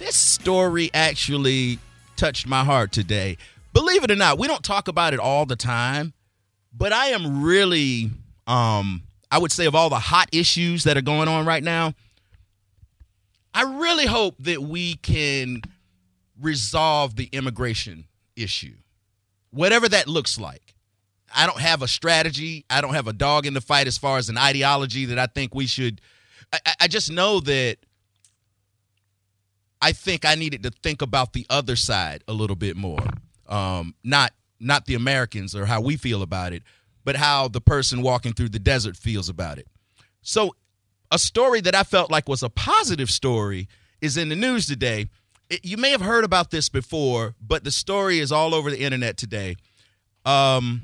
this story actually touched my heart today. Believe it or not, we don't talk about it all the time, but I am really, um, I would say, of all the hot issues that are going on right now, I really hope that we can resolve the immigration issue, whatever that looks like. I don't have a strategy. I don't have a dog in the fight as far as an ideology that I think we should. I, I just know that I think I needed to think about the other side a little bit more. Um, not not the Americans or how we feel about it, but how the person walking through the desert feels about it. So, a story that I felt like was a positive story is in the news today. It, you may have heard about this before, but the story is all over the internet today. Um,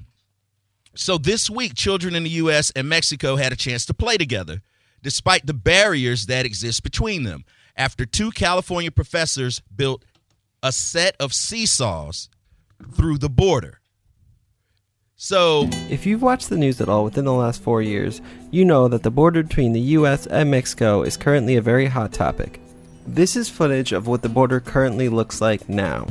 so this week, children in the U.S. and Mexico had a chance to play together, despite the barriers that exist between them. After two California professors built a set of seesaws through the border. So, If you've watched the news at all within the last four years, you know that the border between the US and Mexico is currently a very hot topic. This is footage of what the border currently looks like now.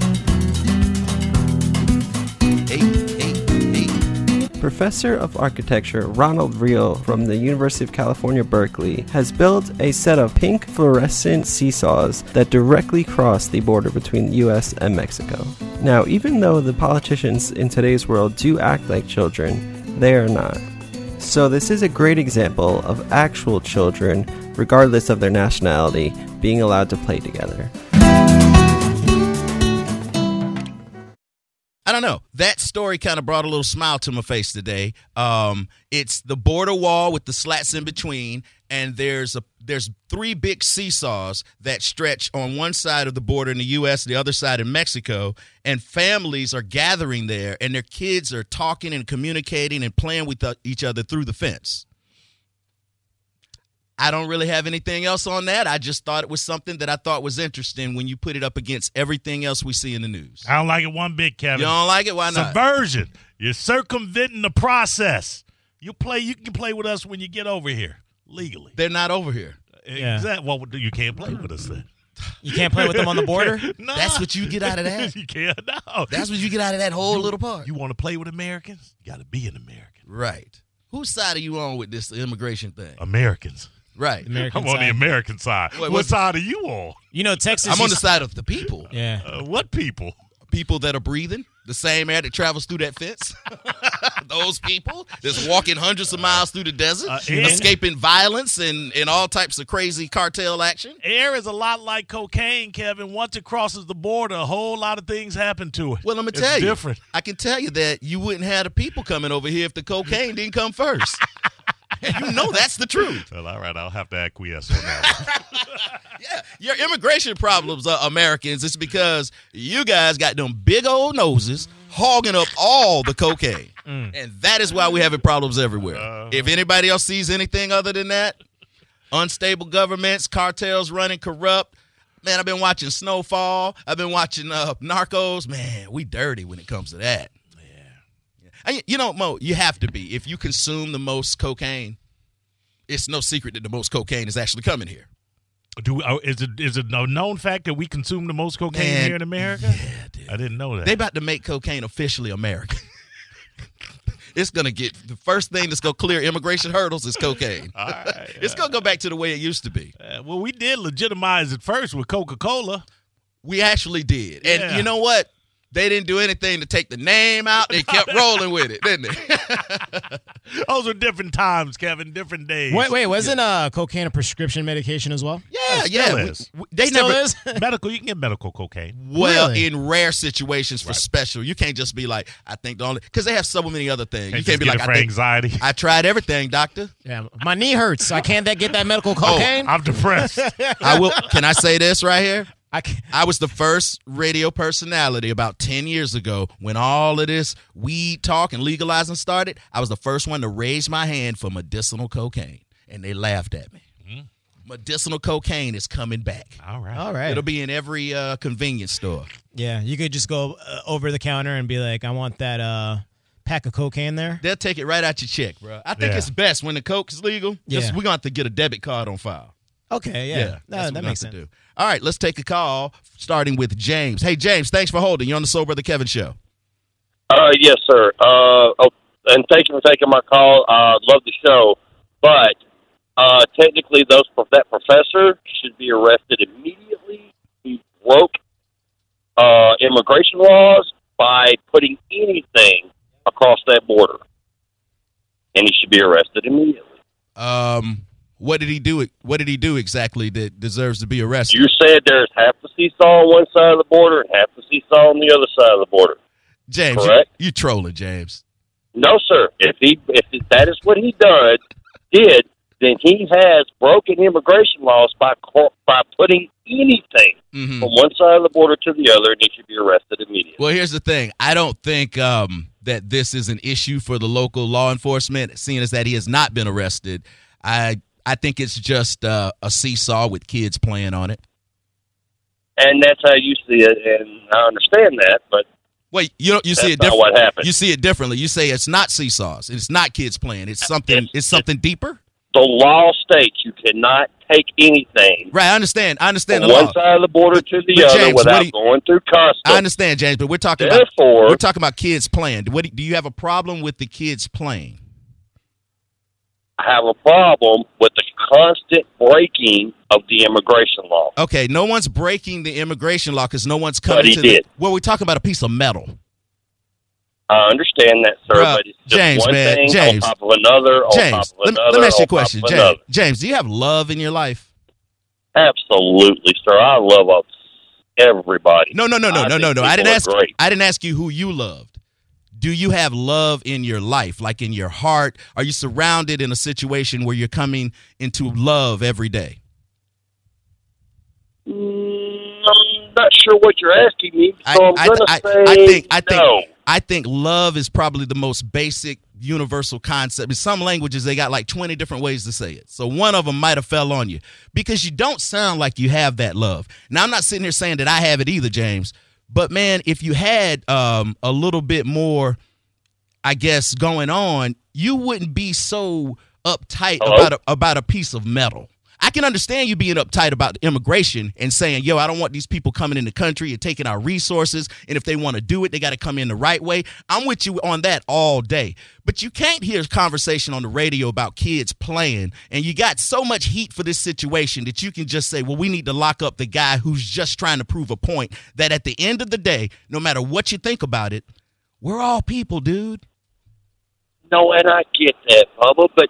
Professor of Architecture Ronald Rael from the University of California, Berkeley, has built a set of pink fluorescent seesaws that directly cross the border between the US and Mexico. Now, even though the politicians in today's world do act like children, they are not. So, this is a great example of actual children, regardless of their nationality, being allowed to play together. I don't know. That story kind of brought a little smile to my face today. Um, it's the border wall with the slats in between, and there's a there's three big seesaws that stretch on one side of the border in the U.S., the other side in Mexico, and families are gathering there, and their kids are talking and communicating and playing with the, each other through the fence. I don't really have anything else on that. I just thought it was something that I thought was interesting when you put it up against everything else we see in the news. I don't like it one bit, Kevin. You don't like it? Why not? Subversion. You're circumventing the process. You play. You can play with us when you get over here legally. They're not over here. Yeah. Exactly. Well, you can't play with us then. You can't play with them on the border. No. That's what you get out of that. you can't. No. That's what you get out of that whole little part. You want to play with Americans? You got to be an American. right. Whose side are you on with this immigration thing? Americans. Right. American I'm on the side. American side. Wait, what what's- side are you on? You know, Texas. I'm on the used- side of the people. Yeah. Uh, what people? People that are breathing the same air that travels through that fence. Those people that's walking hundreds of miles through the desert, Uh, and- escaping violence and, and all types of crazy cartel action. Air is a lot like cocaine, Kevin. Once it crosses the border, a whole lot of things happen to it. Well, let me It's tell you, different. I can tell you that you wouldn't have the people coming over here if the cocaine didn't come first. you know that's the truth. Well, all right, I'll have to acquiesce on that. Yeah, your immigration problems, uh, Americans, it's because you guys got them big old noses hogging up all the cocaine, and that is why we're having problems everywhere. if anybody else sees anything other than that, unstable governments, cartels running corrupt. Man, I've been watching Snowfall. I've been watching uh, Narcos. Man, we dirty when it comes to that. And, you know, Mo, you have to be. If you consume the most cocaine, it's no secret that the most cocaine is actually coming here. Do uh, is it is it a known fact that we consume the most cocaine Man, here in America? Yeah, dude. I didn't know that. They about to make cocaine officially American. it's gonna get the first thing that's gonna clear immigration hurdles is cocaine. All right, it's gonna go back to the way it used to be. Uh, well, we did legitimize it first with Coca Cola. We actually did, and Yeah. you know what? They didn't do anything to take the name out. They kept rolling with it, didn't they? Those were different times, Kevin. Different days. Wait, wait, wasn't uh, cocaine a prescription medication as well? yeah, It yeah. still we- is. we- they Still never. is. medical. You can get medical cocaine. Well, Really? in rare situations for special, you can't just be like, I think the only because they have so many other things. Can't you can't be like, it I for think anxiety. I tried everything, doctor. Yeah, my knee hurts. I can't that get that medical cocaine. I'm depressed. I will. Can I say this right here? I. I was the first radio personality about 10 years ago when all of this weed talk and legalizing started. I was the first one to raise my hand for medicinal cocaine, and they laughed at me. Medicinal cocaine is coming back. All right. All right. It'll be in every uh, convenience store. Yeah, you could just go uh, over the counter and be like, "I want that uh, pack of cocaine there." They'll take it right out your check, bro. I think Yeah. it's best when the coke is legal. Yeah. We're going to have to get a debit card on file. Okay, yeah, Yeah, no, that's what that makes sense. to do. All right, let's take a call, starting with James. Hey, James, thanks for holding. You're on the Soul Brother Kevin show. Uh, yes, sir. Uh, oh, and thank you for taking my call. Uh, love the show, but uh, technically, those that professor should be arrested immediately. He broke uh, immigration laws by putting anything across that border, and he should be arrested immediately. Um, what did he do? What did he do exactly that deserves to be arrested? You said there's half the seesaw on one side of the border and half the seesaw on the other side of the border. James, you, correct. you trolling, James. No, sir. If he if that is what he done did, then he has broken immigration laws by by putting anything hmm from one side of the border to the other, and he should be arrested immediately. Well, here's the thing. I don't think um, that this is an issue for the local law enforcement, seeing as that he has not been arrested. I I think it's just uh, a seesaw with kids playing on it. And that's how you see it, and I understand that, but Wait, you you see it not different. what happened. You see it differently. You say it's not seesaws. It's not kids playing. It's something. It's- It's something deeper. the law states you cannot take anything Right. I understand. I understand from the one law. side of the border to the other James, without you- going through customs. I understand, James, but we're talking about Therefore, we're talking about kids playing. What do you have a problem with the kids playing? I have a problem with the constant breaking of the immigration law. Okay, no one's breaking the immigration law because no one's coming But he to did. the. Well, we're talking about a piece of metal. I understand that, sir, but it's just James, one man, thing James. on top of another, on James, top of let me, let me ask you a question. James, another. James, do you have love in your life? Absolutely, sir. I love everybody. No, no, no, no, I no, no, no. I didn't ask. Great. I didn't ask you who you loved. Do you have love in your life, like in your heart? Are you surrounded in a situation where you're coming into love every day? Mm, I'm not sure what you're asking me, I- so I, am I- going to I- say I think- I think- no. I think love is probably the most basic universal concept. In some languages, they got like 20 different ways to say it. So one of them might have fell on you because you don't sound like you have that love. Now, I'm not sitting here saying that I have it either, James. But man, if you had um, a little bit more, I guess, going on, you wouldn't be so uptight Hello? about a, about a piece of metal. I can understand you being uptight about immigration and saying, yo, I don't want these people coming in the country and taking our resources. And if they want to do it, they got to come in the right way. I'm with you on that all day. But you can't hear a conversation on the radio about kids playing. And you got so much heat for this situation that you can just say, well, we need to lock up the guy who's just trying to prove a point that at the end of the day, no matter what you think about it, we're all people, dude. No, and I get that, Bubba, but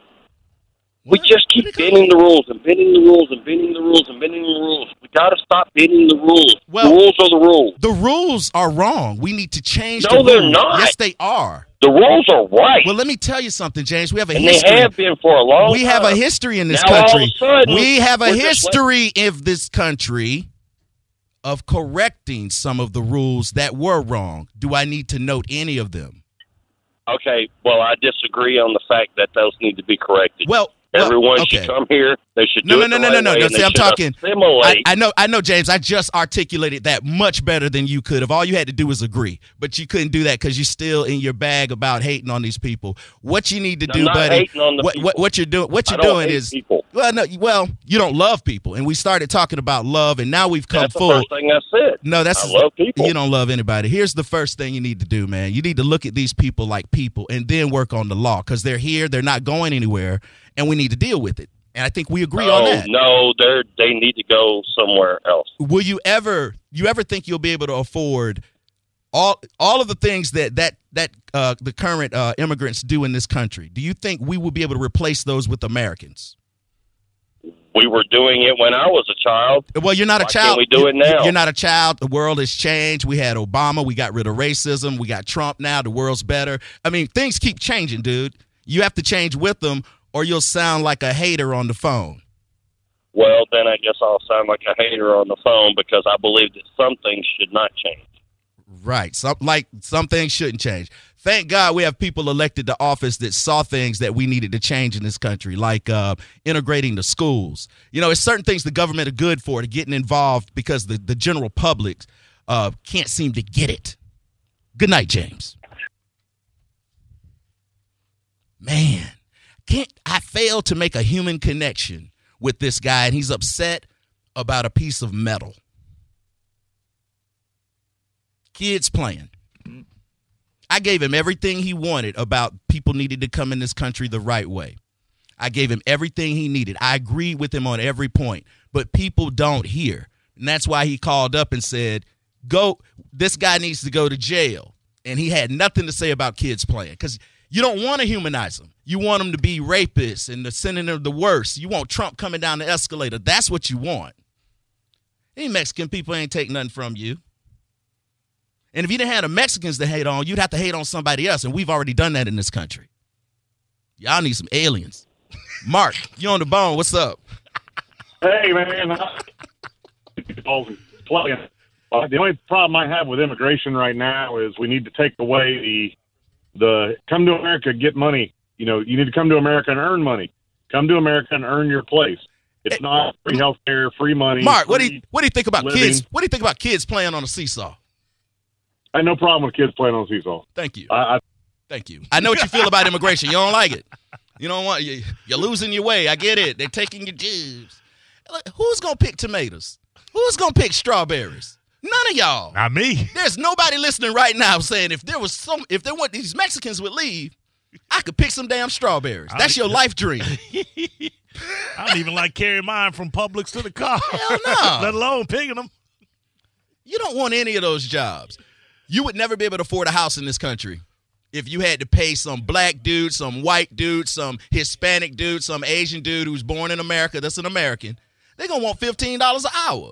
we just keep bending the rules and bending the rules and bending the rules and bending the rules. We got to stop bending the rules. Well- the rules are the rules. The rules are wrong. We need to change No, the they're rules. not. Yes, they are. The rules are right, Well, let me tell you something, James. We have a and they history. have been for a long we time. have a history in this Now, all of a country. sudden, we have a history of this country of correcting some of the rules that were wrong. Do I need to note any of them? Okay, well, I disagree on the fact that those need to be corrected. Well, well, Everyone okay. should come here. They should No, do no, no, no, no, no, no. See, I'm talking- I, I know, I know, James. I just articulated that much better than you could have. All you had to do was agree, but you couldn't do that because you're still in your bag about hating on these people. What you need to I'm do, buddy, hating on the what, what people. what you're doing, what you're doing is people. well, no, well, you don't love people, and we started talking about love, and now we've come That's the full. first thing I said. No, that's I love people. You don't love anybody. Here's the first thing you need to do, man. You need to look at these people like people, and then work on the law because they're here, they're not going anywhere, and we need to deal with it. And I think we agree on Oh that. no, they they need to go somewhere else. Will you ever, you ever think you'll be able to afford all all of the things that that that uh, the current uh, immigrants do in this country? Do you think we will be able to replace those with Americans? We were doing it when I was a child. Well, you're not a Why child. can't we do You- it now? You're not a child. The world has changed. We had Obama. We got rid of racism. We got Trump now. The world's better. I mean, things keep changing, dude. You have to change with them, or you'll sound like a hater on the phone. Well, then I guess I'll sound like a hater on the phone because I believe that some things should not change. Right. Some like some things shouldn't change. Thank God we have people elected to office that saw things that we needed to change in this country, like uh, integrating the schools. You know, it's certain things the government are good for, to getting involved because the, the general public uh, can't seem to get it. Good night, James. Man, can't I fail to make a human connection with this guy, and he's upset about a piece of metal. Kids playing. I gave him everything he wanted about people needed to come in this country the right way. I gave him everything he needed. I agreed with him on every point, but people don't hear. And that's why he called up and said, Go, this guy needs to go to jail. And he had nothing to say about kids playing because you don't want to humanize them. You want them to be rapists and the sending them the worst. You want Trump coming down the escalator. That's what you want. Any Mexican people ain't take nothing from you. And if you didn't have the Mexicans to hate on, you'd have to hate on somebody else. And we've already done that in this country. Y'all need some aliens. Mark, you on the bone. What's up? Hey man. Uh, The only problem I have with immigration right now is we need to take away the the come to America, get money. You know, you need to come to America and earn money. Come to America and earn your place. It's not free health care, free money. Mark, what do you what do you think about living. kids? What do you think about kids playing on a seesaw? I have no problem with kids playing on a seesaw. Thank you. I, I Thank you. I know what you feel about immigration. You don't like it. You don't want you, you're losing your way. I get it. They're taking your jobs. Look, Who's gonna pick tomatoes? Who's gonna pick strawberries? None of y'all. Not me. There's nobody listening right now saying if there was some if there want these Mexicans would leave, I could pick some damn strawberries. That's your life dream. I don't even like carrying mine from Publix to the car. Hell no. Let alone picking them. You don't want any of those jobs. You would never be able to afford a house in this country if you had to pay some black dude, some white dude, some Hispanic dude, some Asian dude who's born in America that's an American. They're going to want $15 an hour.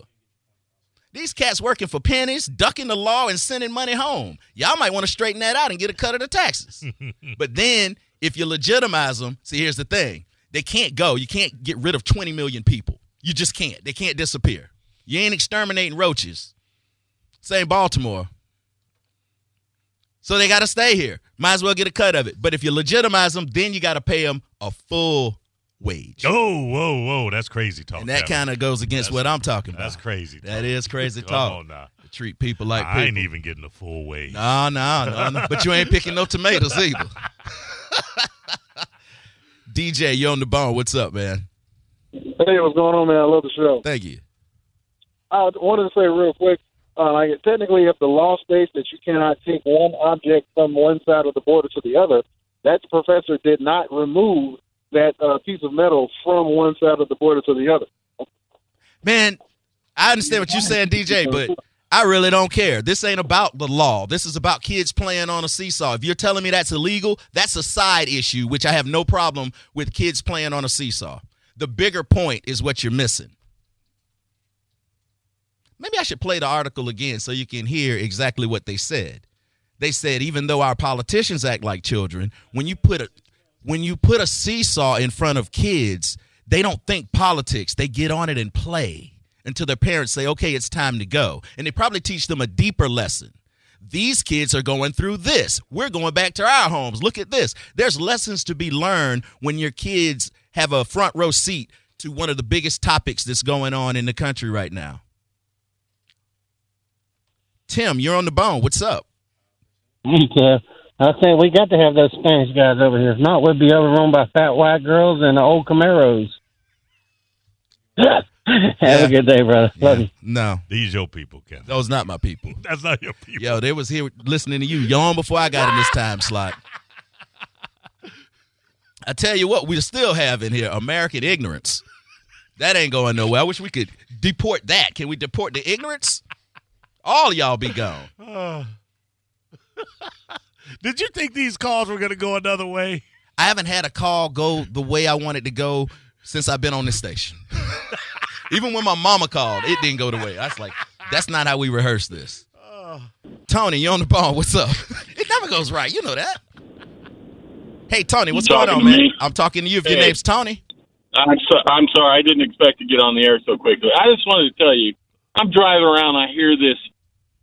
These cats working for pennies, ducking the law, and sending money home. Y'all might want to straighten that out and get a cut of the taxes. but then, if you legitimize them, see, here's the thing they can't go. You can't get rid of 20 million people. You just can't. They can't disappear. You ain't exterminating roaches. Same Baltimore. So they got to stay here. Might as well get a cut of it. But if you legitimize them, then you got to pay them a full wage. Oh, whoa, whoa. That's crazy talk. and that kind of goes against That's- what I'm talking about. That's crazy. That talk. is crazy talk. on now. To treat people like I ain't people. even getting the full wage. No, no, no, no. But you ain't picking no tomatoes either. DJ, you on the bone. What's up, man? Hey, what's going on, man? I love the show. Thank you. I wanted to say real quick, uh, like technically, if the law states that you cannot take one object from one side of the border to the other, that professor did not remove that uh, piece of metal from one side of the border to the other. Man, I understand what you're saying, DJ, but I really don't care. This ain't about the law. This is about kids playing on a seesaw. If you're telling me that's illegal, that's a side issue, which I have no problem with kids playing on a seesaw. The bigger point is what you're missing. Maybe I should play the article again so you can hear exactly what they said. They said even though our politicians act like children, when you put a when you put a seesaw in front of kids, they don't think politics. They get on it and play until their parents say, "Okay, it's time to go." And they probably teach them a deeper lesson. These kids are going through this. We're going back to our homes. Look at this. There's lessons to be learned when your kids have a front row seat to one of the biggest topics that's going on in the country right now. Tim, you're on the bone. What's up? Okay. I think we got to have those Spanish guys over here. If not, we'd be overrun by fat white girls and old Camaros. have Yeah. a good day, brother. Love you. No, These your people, Kevin. those not my people. That's not your people. Yo, they was here listening to you yawn before I got in this time slot. I tell you what, we still have in here American ignorance. That ain't going nowhere. I wish we could deport that. Can we deport the ignorance? All y'all be gone. Did you think these calls were going to go another way? I haven't had a call go the way I wanted to go since I've been on this station. Even when my mama called, it didn't go the way. I was like, that's not how we rehearse this. Tony, you on the ball. What's up? it never goes right. You know that. Hey, Tony, what's You going on, man? me? I'm talking to you. If your name's Tony. I'm so, I'm sorry. I didn't expect to get on the air so quickly. I just wanted to tell you, I'm driving around. I hear this.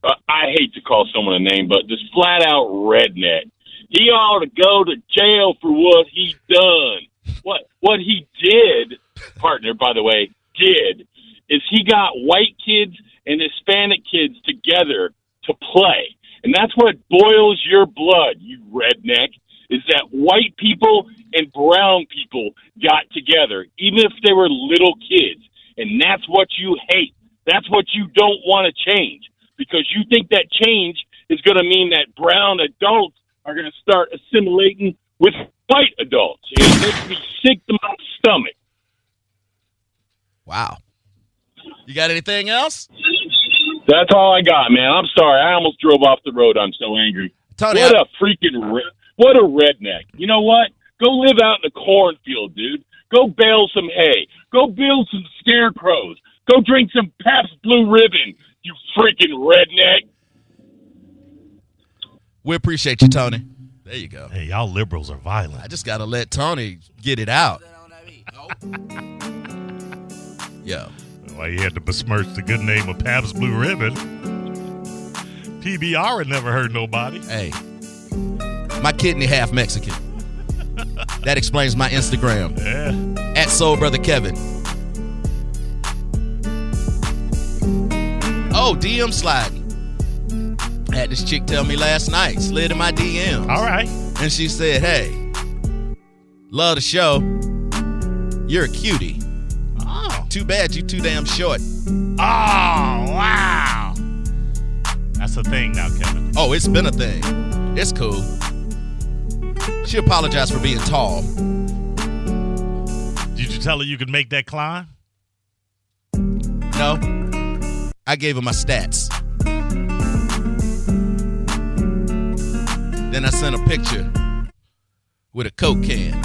Uh, I hate to call someone a name, but this flat out redneck. He ought to go to jail for what he done. What what he did, partner. By the way, did is he got white kids and Hispanic kids together to play, and that's what boils your blood, you redneck. is that white people and brown people got together, even if they were little kids. And that's what you hate. That's what you don't want to change because you think that change is going to mean that brown adults are going to start assimilating with white adults. It makes me sick to my stomach. Wow. You got anything else? That's all I got, man. I'm sorry. I almost drove off the road. I'm so angry. Tony, what I- a freaking re- what a redneck. You know what? Go live out in the cornfield, dude. Go bale some hay. Go build some scarecrows. Go drink some Pabst Blue Ribbon. You freaking redneck. We appreciate you, Tony. There you go. Hey, y'all liberals are violent. I just got to let Tony get it out. Yo. Why you had to besmirch the good name of Pabst Blue Ribbon? PBR had never hurt nobody. Hey, my kidney half Mexican. that explains my Instagram. Yeah. At Soul Brother Kevin. Oh, DM sliding. I had this chick tell me last night, slid in my DM. All right. And she said, Hey, love the show. You're a cutie. Oh. Too bad you too damn short. Oh, wow. That's a thing now, Kevin. Oh, it's been a thing. It's cool. She apologized for being tall. Did you tell her you could make that climb? No. I gave him my stats. Then I sent a picture with a Coke can.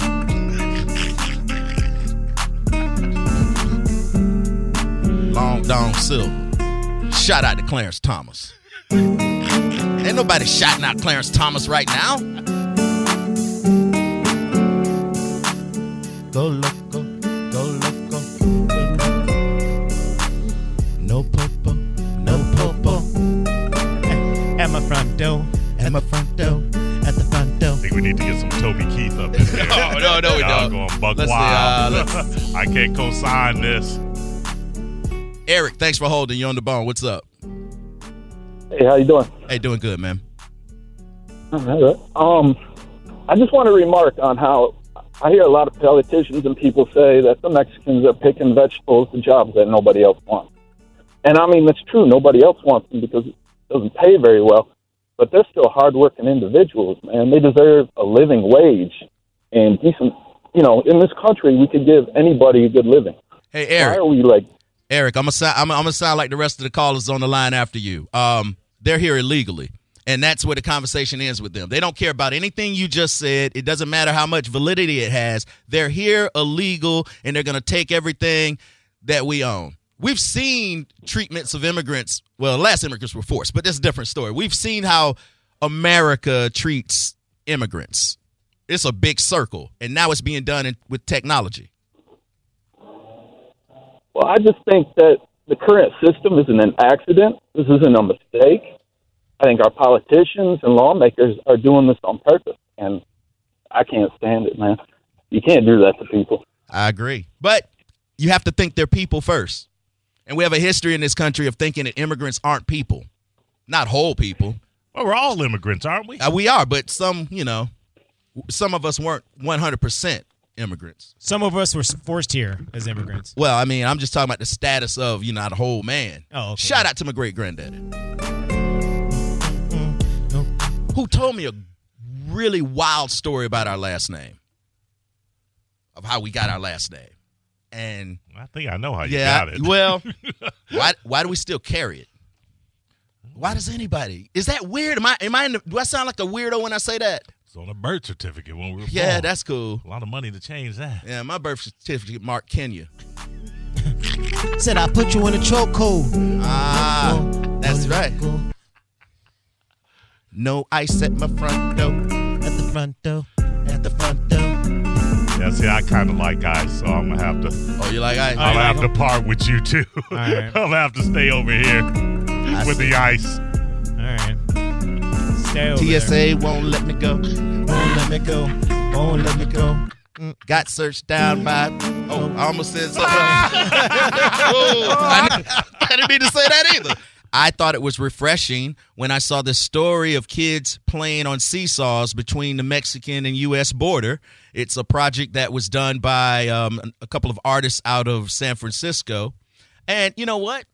Long Dong Silver. Shout out to Clarence Thomas. Ain't nobody shouting out Clarence Thomas right now. Go loco, front door. At my front door. At the front door. I think we need to get some Toby Keith up in there. Oh, no, no, we Y'all don't. going buck Let's see, wild. uh, I can't co-sign this. Eric, thanks for holding. You on the bone. What's up? Hey, how you doing? Hey, doing good, man. Um, I just want to remark on how I hear a lot of politicians and people say that the Mexicans are picking vegetables to jobs that nobody else wants. And I mean, that's true. Nobody else wants them because it doesn't pay very well. But they're still hardworking individuals, man. They deserve a living wage and decent. You know, in this country, we could give anybody a good living. Hey, Eric. Why are we like? Eric, I'm gonna sound, I'm, I'm gonna sound like the rest of the callers on the line after you. Um, they're here illegally, and that's where the conversation ends with them. They don't care about anything you just said. It doesn't matter how much validity it has. They're here illegal, and they're gonna take everything that we own. We've seen treatments of immigrants. Well, last immigrants were forced, but that's a different story. We've seen how America treats immigrants. It's a big circle, and now it's being done in, with technology. Well, I just think that the current system isn't an accident. This isn't a mistake. I think our politicians and lawmakers are doing this on purpose, and I can't stand it, man. You can't do that to people. I agree. But you have to think they're people first. And we have a history in this country of thinking that immigrants aren't people, not whole people. Well, we're all immigrants, aren't we? Uh, we are, but some, you know, some of us weren't 100% immigrants. Some of us were forced here as immigrants. Well, I mean, I'm just talking about the status of, you know, not a whole man. Oh, okay. Shout out to my great granddaddy. Who told me a really wild story about our last name, of how we got our last name. And I think I know how you yeah, got it. well, why why do we still carry it? Why does anybody? Is that weird? Am I am I in the, do I sound like a weirdo when I say that? it's on a birth certificate when we were Yeah, born. that's cool. a lot of money to change that. Yeah, my birth certificate marked Kenya. Said I put you in a chokehold. Ah, that's right. No ice at my front door. At the front door. At the front door. Yeah, see, I kind of like ice, so I'm gonna have to. Oh, you like ice? I'll have to part with you too. right. I'll have to stay over here with the ice. All right. Stay over there. TSA won't let me go. Won't let me go. Won't let me go. Mm, got searched down by. Oh, I almost said something. oh, I, didn't- I didn't mean to say that either. I thought it was refreshing when I saw the story of kids playing on seesaws between the Mexican and U.S. border. It's a project that was done by um, a couple of artists out of San Francisco. And you know what?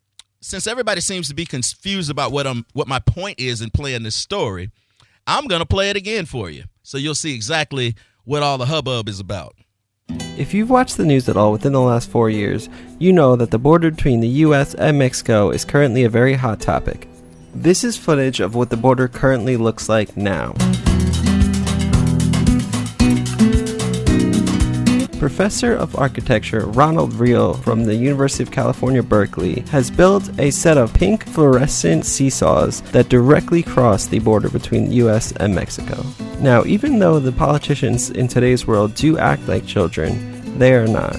Since everybody seems to be confused about what um what my point is in playing this story, I'm gonna play it again for you, so you'll see exactly what all the hubbub is about. If you've watched the news at all within the last four years, you know that the border between the US and Mexico is currently a very hot topic. This is footage of what the border currently looks like now. Professor of Architecture Ronald Rael from the University of California, Berkeley has built a set of pink fluorescent seesaws that directly cross the border between the US and Mexico. Now, even though the politicians in today's world do act like children, they are not.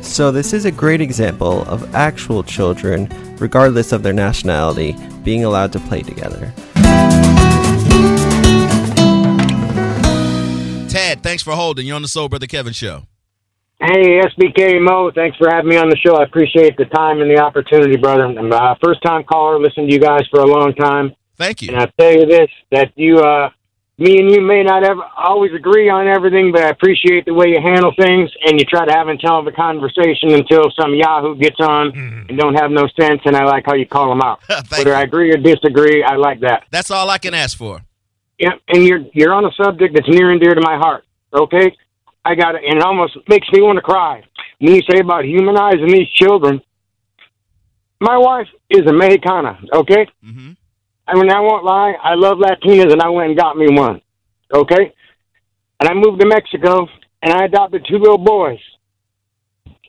So, this is a great example of actual children, regardless of their nationality, being allowed to play together. Ted, thanks for holding. You're on the Soul Brother Kevin show. Hey, SBK Mo, thanks for having me on the show. I appreciate the time and the opportunity, brother. I'm a first time caller, listened to you guys for a long time. Thank you. And I tell you this, that you, uh, me and you may not ever always agree on everything, but I appreciate the way you handle things and you try to have intelligent conversation until some Yahoo gets on and don't have no sense. And I like how you call them out. Whether I agree or disagree, I like that. That's all I can ask for. Yeah, and you're you're on a subject that's near and dear to my heart. Okay, I got it, and it almost makes me want to cry when you say about humanizing these children. My wife is a Mexicana. Okay, mm-hmm. I mean I won't lie. I love Latinas, and I went and got me one. Okay, and I moved to Mexico, and I adopted two little boys.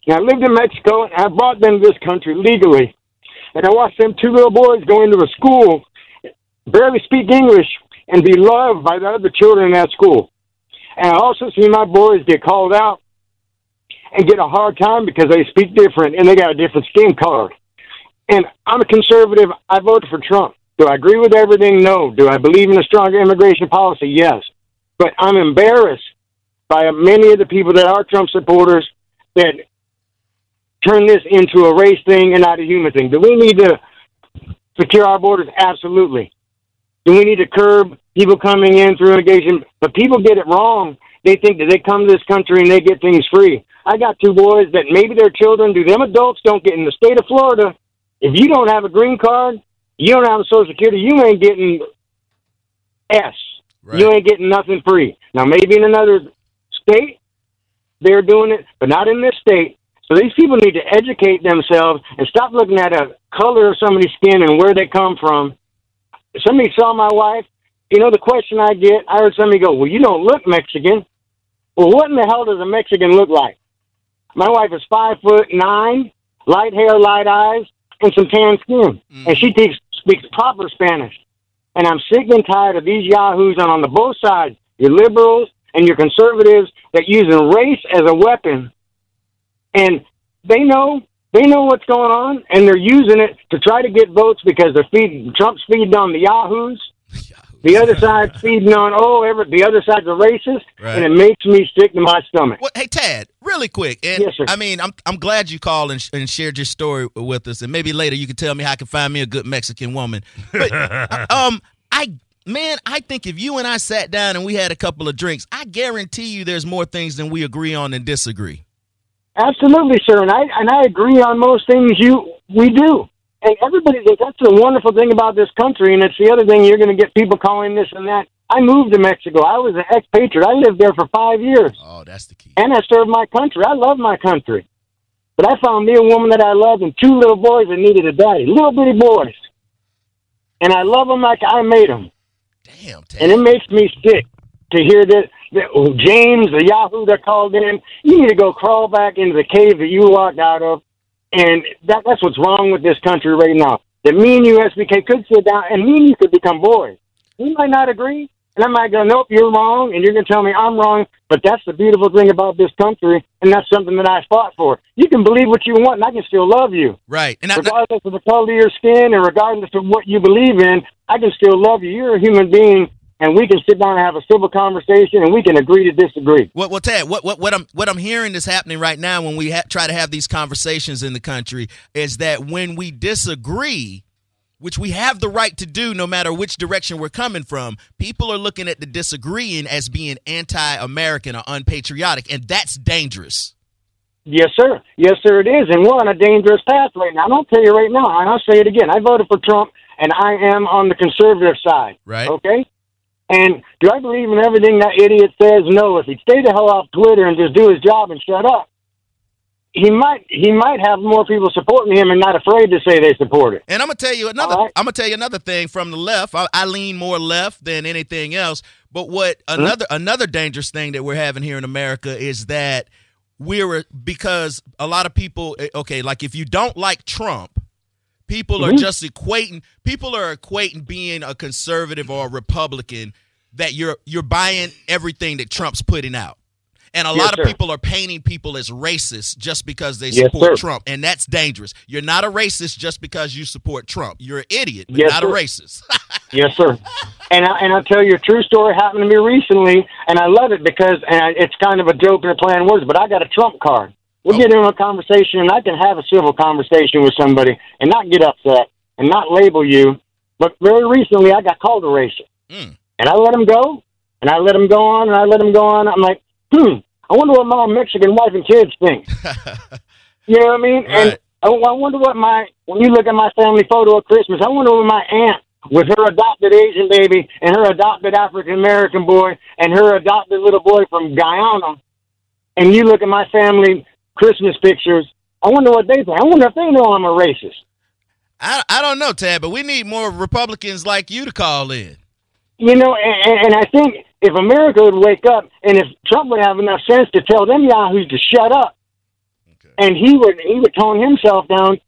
And I lived in Mexico, and I brought them to this country legally. And I watched them two little boys go into a school, barely speak English, and be loved by the other children in that school. And I also see my boys get called out and get a hard time because they speak different and they got a different skin color. And I'm a conservative. I voted for Trump. Do I agree with everything? No. Do I believe in a stronger immigration policy? Yes. But I'm embarrassed by many of the people that are Trump supporters that turn this into a race thing and not a human thing. Do we need to secure our borders? Absolutely. Do we need to curb people coming in through immigration? But people get it wrong. They think that they come to this country and they get things free. I got two boys that maybe they're children. Do them adults don't get in the state of Florida? If you don't have a green card, you don't have a social security, you ain't getting S. Right. You ain't getting nothing free. Now maybe in another state they're doing it, but not in this state. So these people need to educate themselves and stop looking at a color of somebody's skin and where they come from. Somebody saw my wife, you know the question I get, I heard somebody go, Well, you don't look Mexican. Well, what in the hell does a Mexican look like? My wife is five foot nine, light hair, light eyes, and some tan skin. And she mm-hmm. speaks, speaks proper Spanish. And I'm sick and tired of these yahoos and on the both sides, your liberals and your conservatives that using race as a weapon. And they know they know what's going on, and they're using it to try to get votes because they're feeding Trump's feeding on the yahoos. The other side's feeding on oh, every, the other side's a racist, Right. and it makes me sick to my stomach. Well, hey Tad, really quick, and Yes, sir. I mean, I'm I'm glad you called and, and shared your story with us, and maybe later you can tell me how I can find me a good Mexican woman. But um, I man, I think if you and I sat down and we had a couple of drinks, I guarantee you there's more things than we agree on and disagree. Absolutely, sir, and I and I agree on most things you we do. And everybody, that's the wonderful thing about this country, and it's the other thing you're going to get people calling this and that. I moved to Mexico. I was an expatriate. I lived there for five years. Oh, that's the key. and I served my country. I love my country. But I found me a woman that I loved and two little boys that needed a daddy, little bitty boys. And I love them like I made them. Damn, Tad. And it makes me sick to hear that, that oh, James, the Yahoo that called in, you need to go crawl back into the cave that you walked out of. And that, that's what's wrong with this country right now. That me and you, SBK, could sit down and me and you could become boys. We might not agree, and I might go, nope, you're wrong, and you're going to tell me I'm wrong. But that's the beautiful thing about this country, and that's something that I fought for. You can believe what you want, and I can still love you. Right, and I, regardless of the color of your skin and regardless of what you believe in, I can still love you. You're a human being, and we can sit down and have a civil conversation, and we can agree to disagree. Well, well, Tad, what, what, what I'm what I'm hearing is happening right now when we ha- try to have these conversations in the country is that when we disagree, which we have the right to do no matter which direction we're coming from, people are looking at the disagreeing as being anti American or unpatriotic, and that's dangerous. Yes, sir. Yes, sir, it is. And we're on a dangerous path right now. And I'll tell you right now, and I'll say it again. I voted for Trump, and I am on the conservative side. Right. Okay? And do I believe in everything that idiot says? No. If he'd stay the hell off Twitter and just do his job and shut up, he might he might have more people supporting him and not afraid to say they support it. And I'm gonna tell you another. Right. I'm gonna tell you another thing from the left. I, I lean more left than anything else. But what another another dangerous thing that we're having here in America is that we're because a lot of people. eh, Okay, like if you don't like Trump, people are Mhm. just equating. People are equating being a conservative or a Republican that you're you're buying everything that Trump's putting out. And a Yes, lot of sir. people are painting people as racist just because they support sir. Trump, and that's dangerous. You're not a racist just because you support Trump. You're an idiot, but Yes, not sir. a racist. Yes, sir. And I, and I'll tell you a true story happened to me recently, and I love it because and I, it's kind of a joke and a play on words, but I got a Trump card. We'll Oh. get into a conversation, and I can have a civil conversation with somebody and not get upset and not label you. But very recently, I got called a racist, Mm. and I let him go, and I let him go on, and I let him go on. I'm like, hmm, I wonder what my Mexican wife and kids think. You know what I mean? And Right. I, I wonder what my when you look at my family photo at Christmas, I wonder what my aunt with her adopted Asian baby and her adopted African American boy and her adopted little boy from Guyana, and you look at my family Christmas pictures. I wonder what they think. I wonder if they know I'm a racist. I I don't know, Tad, but we need more Republicans like you to call in. You know, and, and I think if America would wake up and if Trump would have enough sense to tell them yahoos to shut up, okay. and he would he would tone himself down.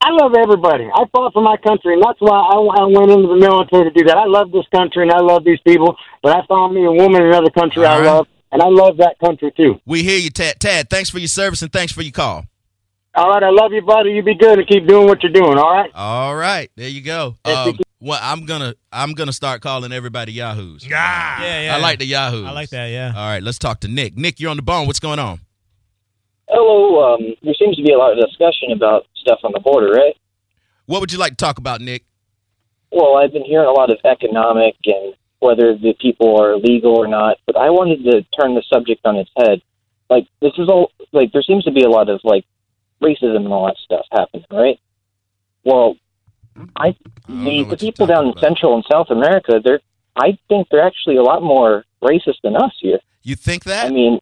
I love everybody. I fought for my country, and that's why I, I went into the military to do that. I love this country and I love these people, but I found me a woman in another country I love, and I love that country too. We hear you, Tad. Tad, thanks for your service and thanks for your call. All right, I love you, buddy. You be good and keep doing what you're doing. All right. All right, there you go. Um, well, I'm gonna I'm gonna start calling everybody yahoos. Ah, Yeah, yeah. I like the yahoos. I like that. Yeah. All right, let's talk to Nick. Nick, you're on the bone. What's going on? Hello. Um, there seems to be a lot of discussion about stuff on the border, right? What would you like to talk about, Nick? Well, I've been hearing a lot of economic and whether the people are legal or not, but I wanted to turn the subject on its head. Like this is all like there seems to be a lot of like racism and all that stuff happening, right? Well, I don't the, the people down in. Central and South America, they're I think they're actually a lot more racist than us here. You think that I mean,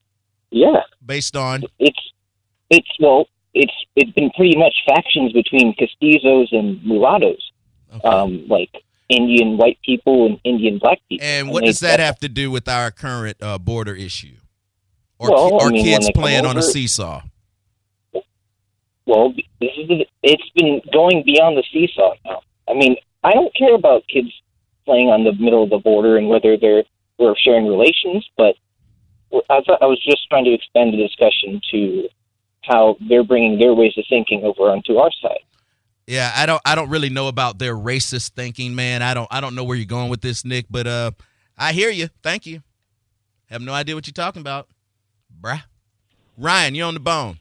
yeah, based on it's it's well, it's it's been pretty much factions between castizos and mulattoes, Okay. um, like Indian white people and Indian black people. and what they- does that have to do with our current uh, border issue? Or, Well, ki- I mean, kids playing on a seesaw? Well, this is it's been going beyond the seesaw now. I mean, I don't care about kids playing on the middle of the border and whether they're we're sharing relations, but I thought I was just trying to expand the discussion to how they're bringing their ways of thinking over onto our side. Yeah, I don't I don't really know about their racist thinking, man. I don't I don't know where you're going with this, Nick, but uh I hear you. Thank you. Have no idea what you're talking about. Bruh. Ryan, you're on the bone.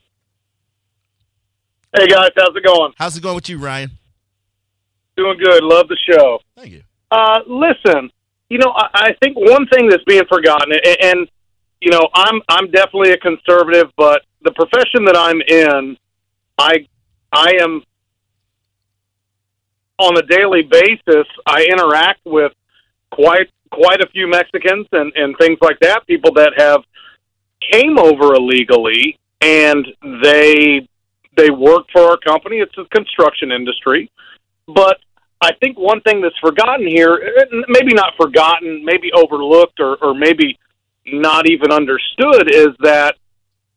Hey guys, how's it going? How's it going with you, Ryan? Doing good. Love the show. Thank you. Uh, listen, you know, I, I think one thing that's being forgotten, and, and you know, I'm I'm definitely a conservative, but the profession that I'm in, I I am on a daily basis. I interact with quite quite a few Mexicans and and things like that. People that have came over illegally and they they work for our company. It's a construction industry, but I think one thing that's forgotten here, maybe not forgotten, maybe overlooked, or, or maybe not even understood, is that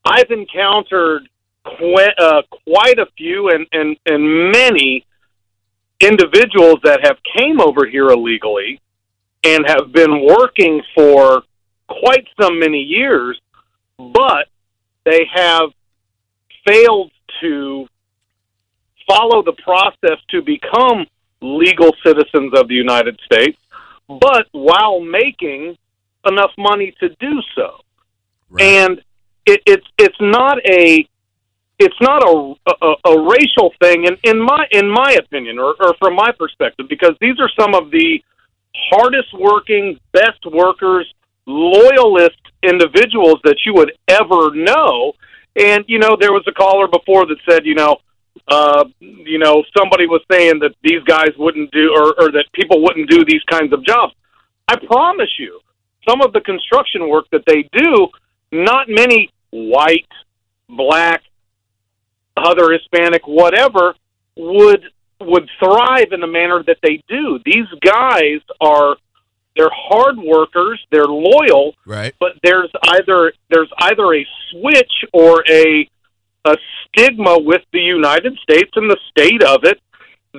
I've encountered qu- uh, quite a few and, and, and many individuals that have came over here illegally and have been working for quite some many years, but they have failed to follow the process to become legal citizens of the United States, but while making enough money to do so. And it, it's it's not a it's not a, a, a racial thing in, in my in my opinion or, or from my perspective because these are some of the hardest working best workers loyalist individuals that you would ever know. And you know there was a caller before that said you know uh you know somebody was saying that these guys wouldn't do or, or that people wouldn't do these kinds of jobs. I promise you some of the construction work that they do not many white black other Hispanic, whatever, would would thrive in the manner that they do. These guys are they're hard workers, they're loyal, right? But there's either there's either a switch or a a stigma with the United States and the state of it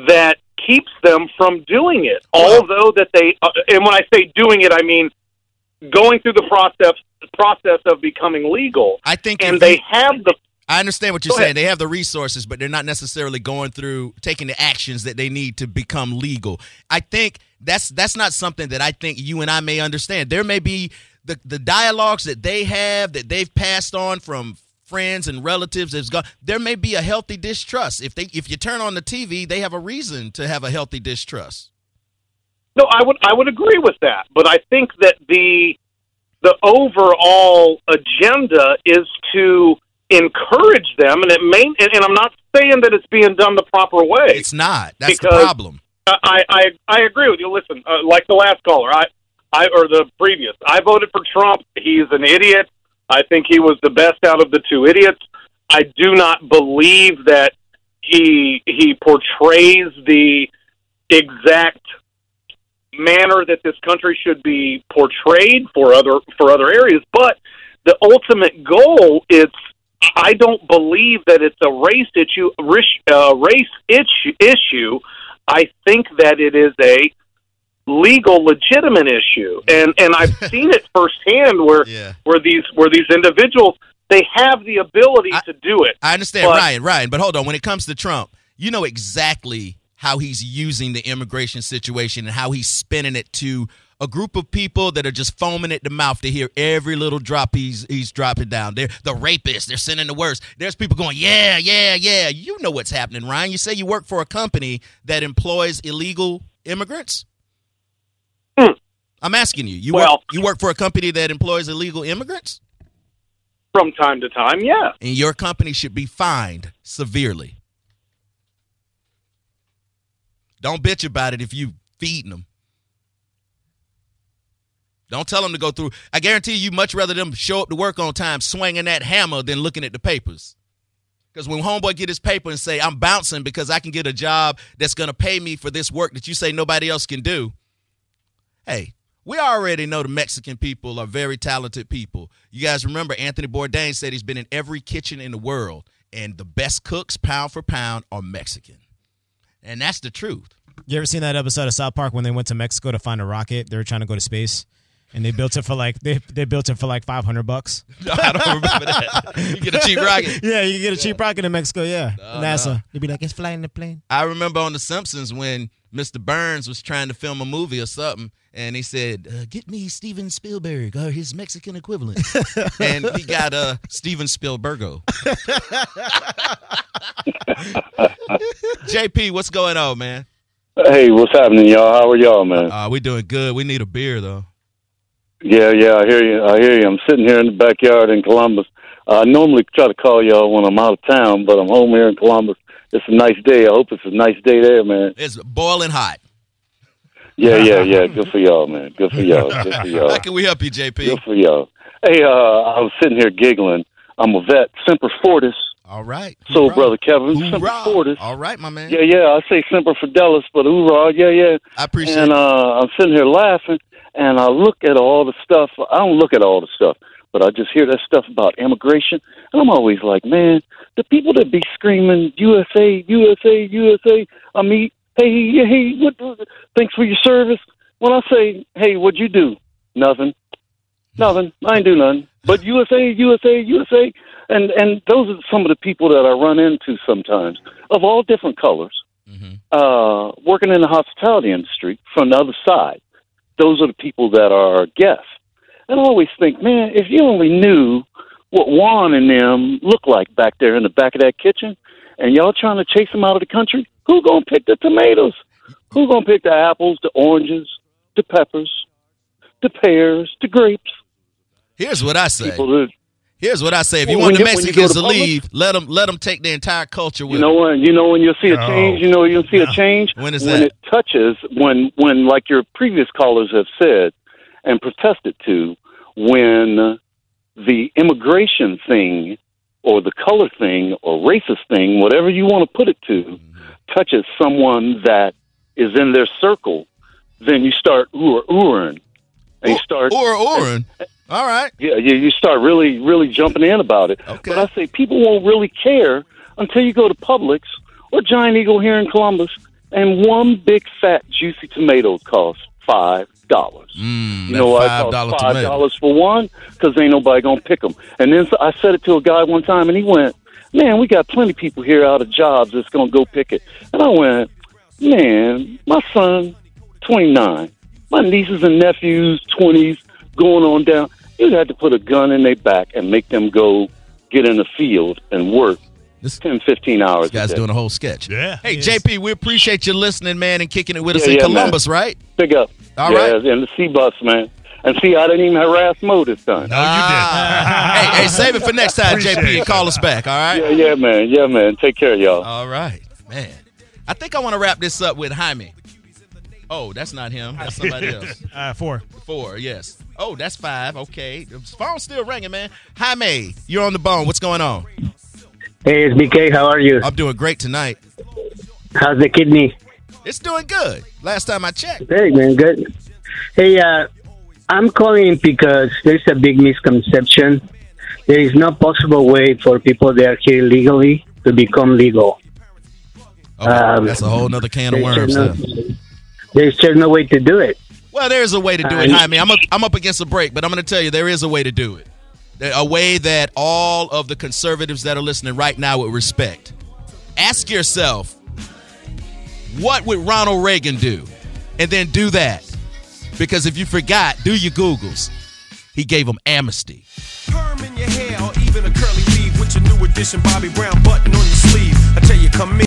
that keeps them from doing it. Although that they uh, and when I say doing it, I mean going through the process process of becoming legal. I think and they have the I understand what you're saying. They have the resources, but they're not necessarily going through taking the actions that they need to become legal. I think that's that's not something that I think you and I may understand. There may be the the dialogues that they have that they've passed on from friends and relatives has gone there may be a healthy distrust if they if you turn on the tv they have a reason to have a healthy distrust No, I would I would agree with that, but I think that the the overall agenda is to encourage them, and it may. And, and I'm not saying that it's being done the proper way. it's not that's the problem I I I agree with you. Listen, uh, like the last caller, I I or the previous, I voted for Trump. He's an idiot. I think he was the best out of the two idiots. I do not believe that he he portrays the exact manner that this country should be portrayed for other for other areas but the ultimate goal is I don't believe that it's a race issue uh, race issue issue. I think that it is a legal legitimate issue. And and I've seen it firsthand where where these where these individuals they have the ability to do it. I understand, But- Ryan, Ryan, but hold on. When it comes to Trump, you know exactly how he's using the immigration situation and how he's spinning it to a group of people that are just foaming at the mouth to hear every little drop he's he's dropping down. They're the rapists. They're sending the worst. There's people going, yeah, yeah, yeah. You know what's happening, Ryan. You say you work for a company that employs illegal immigrants. Hmm. I'm asking you. You. Well- work, you work for a company that employs illegal immigrants. from time to time yeah and your company should be fined severely. Don't bitch about it if you feeding them. Don't tell them to go through. I guarantee you, much rather them show up to work on time swinging that hammer than looking at the papers. Because when homeboy get his paper and say I'm bouncing because I can get a job that's gonna pay me for this work that you say nobody else can do, hey, we already know the Mexican people are very talented people. You guys remember Anthony Bourdain said he's been in every kitchen in the world, and the best cooks, pound for pound, are Mexican. And that's the truth. You ever seen that episode of South Park when they went to Mexico to find a rocket? They were trying to go to space, and they built it for like they they built it for like five hundred bucks. I don't remember that. You get a cheap rocket. yeah, you can get a cheap rocket in Mexico. Yeah, No, NASA. no. You'd be like, it's flying the plane. I remember on The Simpsons when Mr. Burns was trying to film a movie or something, and he said, uh, "Get me Steven Spielberg or his Mexican equivalent," and he got uh, Steven Spielbergo. JP, what's going on, man? Hey, what's happening, y'all? How are y'all, man? Uh, we doing good. We need a beer though. Yeah, yeah, I hear you. I hear you. I'm sitting here in the backyard in Columbus. I normally try to call y'all when I'm out of town, but I'm home here in Columbus. It's a nice day. I hope it's a nice day there, man. It's boiling hot. Yeah, yeah, yeah. Good for y'all, man. Good for y'all. Good for y'all. How can we help you, JP? Good for y'all. Hey, uh, I was sitting here giggling. I'm a vet, Semper Fortis. All right. So, brother Kevin, Semper Hoorah. Fortis. All right, my man. Yeah, yeah. I say Semper Fidelis, but hoorah, yeah, yeah. I appreciate And it. uh, I'm sitting here laughing, and I look at all the stuff. I don't look at all the stuff, but I just hear that stuff about immigration, and I'm always like, man, the people that be screaming USA, USA, USA. I mean, hey, hey, what? Thanks for your service. When I say, hey, what'd you do? Nothing. Nothing. I ain't do nothing. But USA, USA, USA, and and those are some of the people that I run into sometimes of all different colors, uh, working in the hospitality industry from the other side. Those are the people that are our guests. And I always think, man, if you only knew what Juan and them look like back there in the back of that kitchen, and y'all trying to chase them out of the country. Who gonna pick the tomatoes? Who gonna pick the apples, the oranges, the peppers, the pears, the grapes? Here's what I say. People that- Here's what I say. If you When want the you- when you go Mexicans to to leave, let them let them take the entire culture with You know them. when you know when you'll see a change. You know you'll see a change When is when that? it touches when when like your previous callers have said and protested to when the immigration thing or the color thing or racist thing, whatever you want to put it to, mm-hmm. touches someone that is in their circle, then you start ooh oohing, and you start Or Oren. All right. yeah, you, you start really, really jumping in about it. But I say people won't really care until you go to Publix or Giant Eagle here in Columbus, and one big fat juicy tomato costs five dollars. Mm, you know why it $5 costs five dollars for one? Because ain't nobody gonna pick them. And then I said it to a guy one time, and he went, "Man, we got plenty of people here out of jobs that's gonna go pick it." And I went, "Man, my son, twenty nine, my nieces and nephews, twenties, going on down. You had to put a gun in their back and make them go get in the field and work." this, 10, 15 hours. This guy's a day. doing a whole sketch. Yeah. Hey, JP, we appreciate you listening, man, and kicking it with us in yeah, man. Columbus, right? Big up. All yeah, right. and the C bus, man. And see, I didn't even harass Mo this time. No, ah. you did. hey, hey, save it for next time, JP, and call us back, all right? Yeah, yeah, man. Yeah, man. Take care, y'all. All right, man. I think I want to wrap this up with Jaime. Oh, that's not him. That's somebody else. Uh, four. Four, yes. Oh, that's five. Okay. The phone's still ringing, man. Jaime, you're on the bone. What's going on? Hey, it's BK. How are you? I'm doing great tonight. How's the kidney? It's doing good. Last time I checked. Hey, man, good. Hey, uh, I'm calling because there's a big misconception. There is no possible way for people that are here legally to become legal. Okay, Um, that's a whole other can of worms. Just there. no, there's just no way to do it. Well, there's a way to do it, Uh, Jaime. I'm up, I'm up against a break, but I'm going to tell you there is a way to do it. A way that all of the conservatives that are listening right now would respect. Ask yourself, what would Ronald Reagan do? And then do that. Because if you forgot, do your Googles. He gave them amnesty. Perm in your hair or even a curly weave with your new edition Bobby Brown button on your sleeve. I tell you, come in.